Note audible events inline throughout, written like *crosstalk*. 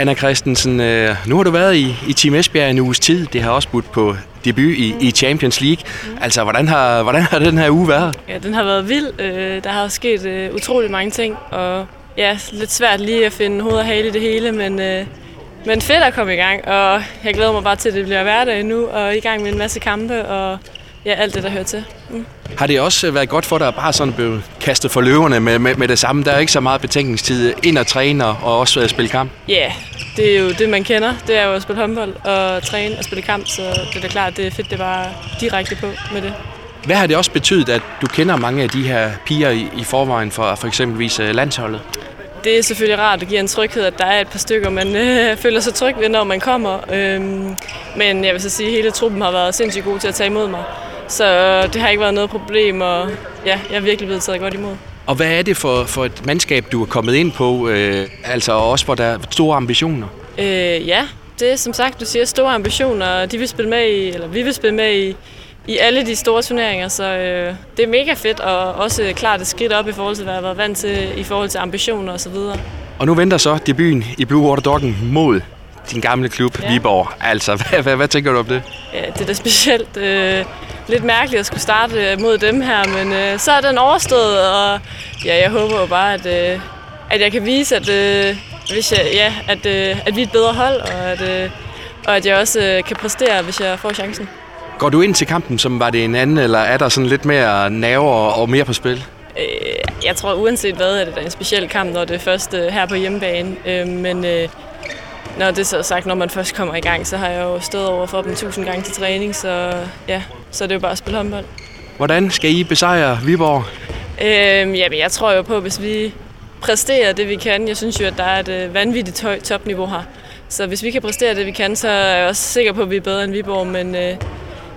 Anna Christensen, øh, nu har du været i, i Team Esbjerg en uges tid. Det har også budt på debut i, i Champions League. Mm. Altså, hvordan har, hvordan har den her uge været? Ja, den har været vild. Øh, der har sket øh, utrolig mange ting, og ja, lidt svært lige at finde hoved og hale i det hele, men, øh, men fedt at komme i gang, og jeg glæder mig bare til, at det bliver hverdag nu, og i gang med en masse kampe, og ja, alt det, der hører til. Mm. Har det også været godt for dig at bare sådan blive kastet for løverne med, med, med det samme? Der er ikke så meget betænkningstid ind og træne og også at spille kamp? Ja, yeah, det er jo det, man kender. Det er jo at spille håndbold og træne og spille kamp, så det er da klart, det er fedt, det var direkte på med det. Hvad har det også betydet, at du kender mange af de her piger i, i forvejen for for eksempelvis landsholdet? Det er selvfølgelig rart, at give en tryghed, at der er et par stykker, man øh, *laughs* føler sig tryg ved, når man kommer. Øhm, men jeg vil så sige, at hele truppen har været sindssygt god til at tage imod mig. Så det har ikke været noget problem, og ja, jeg er virkelig blevet taget godt imod. Og hvad er det for, for et mandskab, du er kommet ind på? Øh, altså også, hvor der er store ambitioner? Øh, ja, det er som sagt, du siger store ambitioner. De vil spille med i, eller vi vil spille med i, i alle de store turneringer, så øh, det er mega fedt, og også klart et skridt op i forhold til, hvad jeg har været vant til, i forhold til ambitioner osv. Og, og nu venter så debuten i Blue Water Doggen mod din gamle klub, ja. Viborg. Altså, *laughs* hvad, hvad, hvad tænker du om det? Ja, det er da specielt øh, lidt mærkeligt at skulle starte mod dem her, men øh, så er den overstået, og ja, jeg håber jo bare, at, øh, at jeg kan vise, at, øh, hvis jeg, ja, at, øh, at vi er et bedre hold, og at, øh, og at jeg også øh, kan præstere, hvis jeg får chancen. Går du ind til kampen, som var det en anden, eller er der sådan lidt mere nerver og mere på spil? Øh, jeg tror uanset hvad, er det en speciel kamp, når det er først øh, her på hjemmebane. Øh, men øh, når det så er sagt, når man først kommer i gang, så har jeg jo stået over for dem tusind gange til træning, så ja, så det er jo bare at spille håndbold. Hvordan skal I besejre Viborg? Øh, jamen, jeg tror jo på, hvis vi præsterer det, vi kan. Jeg synes jo, at der er et øh, vanvittigt højt topniveau her. Så hvis vi kan præstere det, vi kan, så er jeg også sikker på, at vi er bedre end Viborg. Men øh,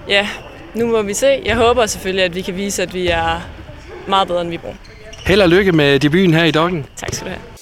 ja, nu må vi se. Jeg håber selvfølgelig, at vi kan vise, at vi er meget bedre end Viborg. Held og lykke med debuten her i Dokken. Tak skal du have.